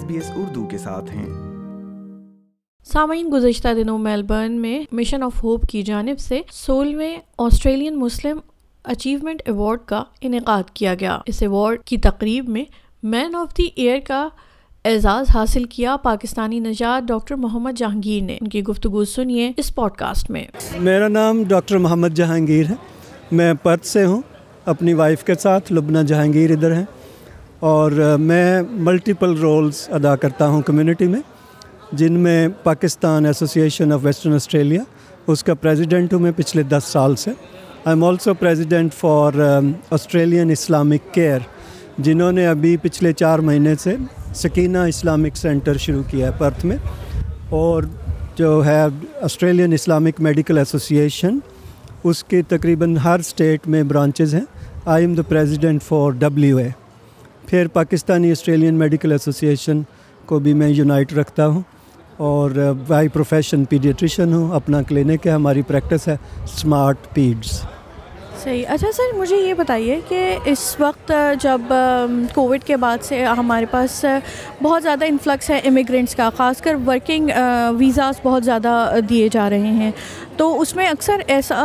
S B S Urdu کے ساتھ ہیں۔ سامعین گزشتہ دنوں میلبرن میں مشن آف ہوپ کی جانب سے سولہویں آسٹریلین مسلم اچیومنٹ ایوارڈ کا انعقاد کیا گیا۔ اس ایوارڈ کی تقریب میں مین آف دی ایئر کا اعزاز حاصل کیا پاکستانی نژاد ڈاکٹر محمد جہانگیر نے۔ ان کی گفتگو سنیے اس پوڈ کاسٹ میں۔ میرا نام ڈاکٹر محمد جہانگیر ہے۔ میں پرت سے ہوں۔ اپنی وائف کے ساتھ لبنہ جہانگیر ادھر ہیں۔ اور میں ملٹیپل رولز ادا کرتا ہوں کمیونٹی میں، جن میں Pakistan association of western Australia اس کا پریزیڈنٹ ہوں میں پچھلے دس سال سے۔ I am also president for Australian Islamic care جنہوں نے ابھی پچھلے چار مہینے سے سکینہ اسلامک سینٹر شروع کیا ہے پرتھ میں۔ اور جو ہے آسٹریلین اسلامک میڈیکل ایسوسیشن اس کے تقریباً ہر اسٹیٹ میں برانچز ہیں۔ I am the president for W A پھر پاکستانی آسٹریلین میڈیکل ایسوسیشن کو بھی میں یونائٹ رکھتا ہوں اور بائی پروفیشن پیڈیٹریشن ہوں، اپنا کلینک ہے، ہماری پریکٹس ہے اسمارٹ پیڈس صحیح. اچھا سر، مجھے یہ بتائیے کہ اس وقت جب کووڈ کے بعد سے ہمارے پاس بہت زیادہ انفلکس ہے امیگرینٹس کا، خاص کر ورکنگ ویزاز بہت زیادہ دیے جا رہے ہیں۔ تو اس میں اکثر ایسا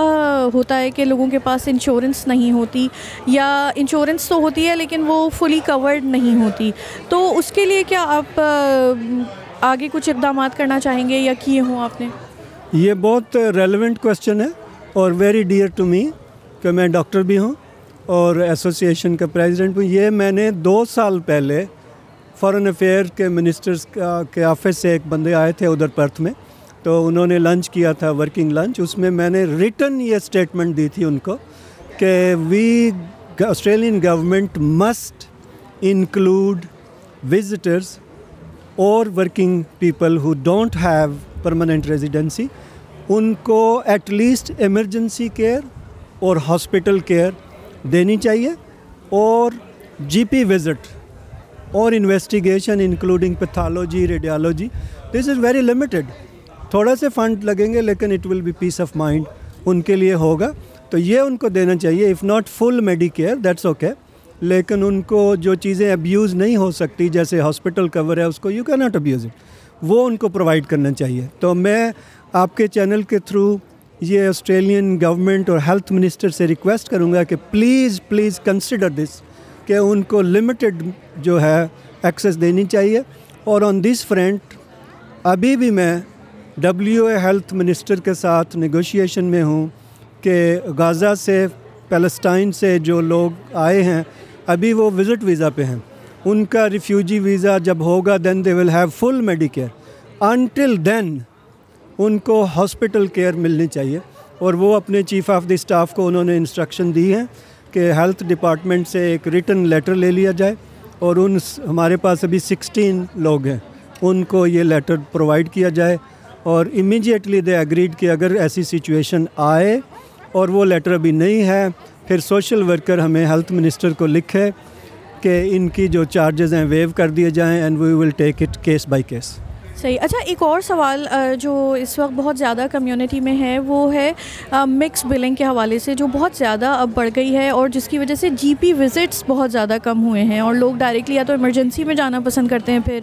ہوتا ہے کہ لوگوں کے پاس انشورنس نہیں ہوتی یا انشورنس تو ہوتی ہے لیکن وہ فلی کورڈ نہیں ہوتی۔ تو اس کے لیے کیا آپ آگے کچھ اقدامات کرنا چاہیں گے یا کیے ہوں آپ نے؟ یہ بہت ریلیونٹ کوشچن ہے اور ویری ڈیئر ٹو می کہ میں ڈاکٹر بھی ہوں اور ایسوسیشن کا پریزیڈنٹ ہوں۔ یہ میں نے دو سال پہلے فارن افیئر کے منسٹرز کا کے آفس سے ایک بندے آئے تھے ادھر پرتھ میں، تو انہوں نے لنچ کیا تھا ورکنگ لنچ اس میں میں نے ریٹن یہ اسٹیٹمنٹ دی تھی ان کو کہ we Australian government must include visitors اور working people who don't have permanent residency ان کو ایٹ لیسٹ ایمرجنسی کیئر اور ہاسپٹل کیئر دینی چاہیے اور جی پی وزٹ اور investigation including pathology, radiology this is very limited تھوڑا سے فنڈ لگیں گے لیکن it will be peace of mind ان کے لیے ہوگا۔ تو یہ ان کو دینا چاہیے اف ناٹ فل میڈی کیئر دیٹس اوکے لیکن ان کو جو چیزیں ابیوز نہیں ہو سکتی، جیسے ہاسپٹل کور ہے، اس کو یو کی ناٹ ابیوز اٹ وہ ان کو پرووائڈ کرنا چاہیے۔ تو میں آپ کے چینل کے تھرو یہ آسٹریلین گورنمنٹ اور ہیلتھ منسٹر سے ریکویسٹ کروں گا کہ پلیز پلیز کنسیڈر دس کہ ان کو لمیٹڈ جو ہے ایکسیس دینی چاہیے۔ اور آن دس فرنٹ ابھی بھی میں ڈبلیو اے ہیلتھ منسٹر کے ساتھ نیگوشیشن میں ہوں کہ غازہ سے پیلسٹائن سے جو لوگ آئے ہیں، ابھی وہ وزٹ ویزا پہ ہیں۔ ان کا ریفیوجی ویزا جب ہوگا then they will have full Medicare until then ان کو ہاسپٹل کیئر ملنی چاہیے۔ اور وہ اپنے چیف آف دی اسٹاف کو انہوں نے انسٹرکشن دی ہیں کہ ہیلتھ ڈپارٹمنٹ سے ایک ریٹن لیٹر لے لیا جائے۔ اور ان ہمارے پاس ابھی سکسٹین لوگ ہیں۔ ان کو یہ لیٹر پرووائڈ کیا جائے۔ اور امیجیٹلی دے اگریڈ کہ اگر ایسی سچویشن آئے اور وہ لیٹر ابھی نہیں ہے، پھر سوشل ورکر ہمیں ہیلتھ منسٹر کو لکھے کہ ان کی جو چارجز ہیں ویو کر دیے جائیں and we will take it case by case صحیح. اچھا ایک اور سوال جو اس وقت بہت زیادہ کمیونٹی میں ہے، وہ ہے مکس بلنگ کے حوالے سے، جو بہت زیادہ اب بڑھ گئی ہے اور جس کی وجہ سے جی پی وزٹس بہت زیادہ کم ہوئے ہیں اور لوگ ڈائریکٹلی یا تو ایمرجنسی میں جانا پسند کرتے ہیں پھر،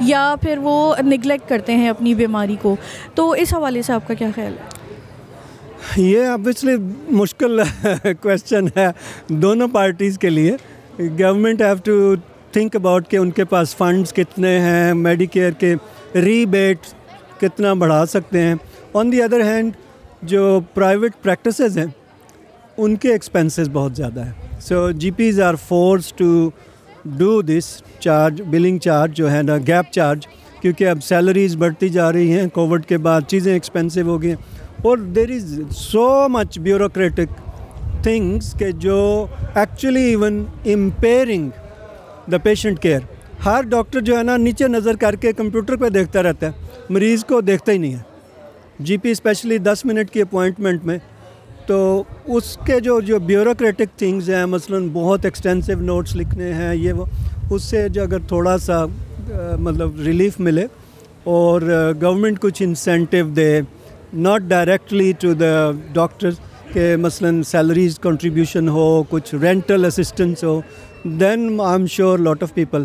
یا پھر وہ نگلیکٹ کرتے ہیں اپنی بیماری کو. تو اس حوالے سے آپ کا کیا خیال ہے؟ یہ ابویسلی مشکل کویشچن ہے دونوں پارٹیز کے لیے. Government have to think about کہ ان کے پاس فنڈس کتنے ہیں میڈی کیئر کے ریبیٹ کتنا بڑھا سکتے ہیں۔ آن دی ادر ہینڈ جو پرائیویٹ پریکٹسز ہیں، ان کے ایکسپینسز بہت زیادہ ہیں۔ So G Ps are force to do this charge billing charge جو ہے نا گیپ چارج کیونکہ اب سیلریز بڑھتی جا رہی ہیں۔ کووڈ کے بعد چیزیں ایکسپینسو ہو گئی ہیں۔ اور دیر از سو مچ بیوروکریٹک تھنگس کہ جو actually even impairing the patient care Hare doctor جو ہے نا نیچے نظر کر کے کمپیوٹر پہ دیکھتا رہتا ہے، مریض کو دیکھتا ہی نہیں ہے۔ جی پی اسپیشلی دس منٹ کی اپوائنٹمنٹ میں، تو اس کے جو جو بیوروکریٹک تھنگز ہیں، مثلاً بہت ایکسٹینسو نوٹس لکھنے ہیں، یہ وہ۔ اس سے جو اگر تھوڑا سا مطلب ریلیف ملے اور گورنمنٹ کچھ incentive they not directly to the doctors کہ مثلاً سیلریز کنٹریبیوشن ہو، کچھ rental assistance who then I am sure lot of people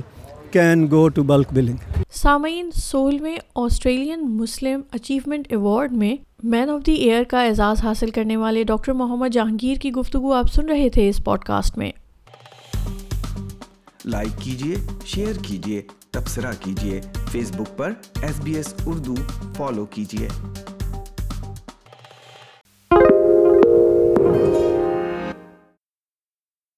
can go to bulk billing. سامعین سولہویں آسٹریلین مسلم اچیومنٹ ایوارڈ میں مین آف دی ایئر کا اعزاز حاصل کرنے والے ڈاکٹر محمد جہانگیر کی گفتگو آپ سن رہے تھے اس پوڈ کاسٹ میں لائک کیجیے شیئر کیجیے تبصرہ کیجیے فیس بک پر S B S Urdu follow کیجیے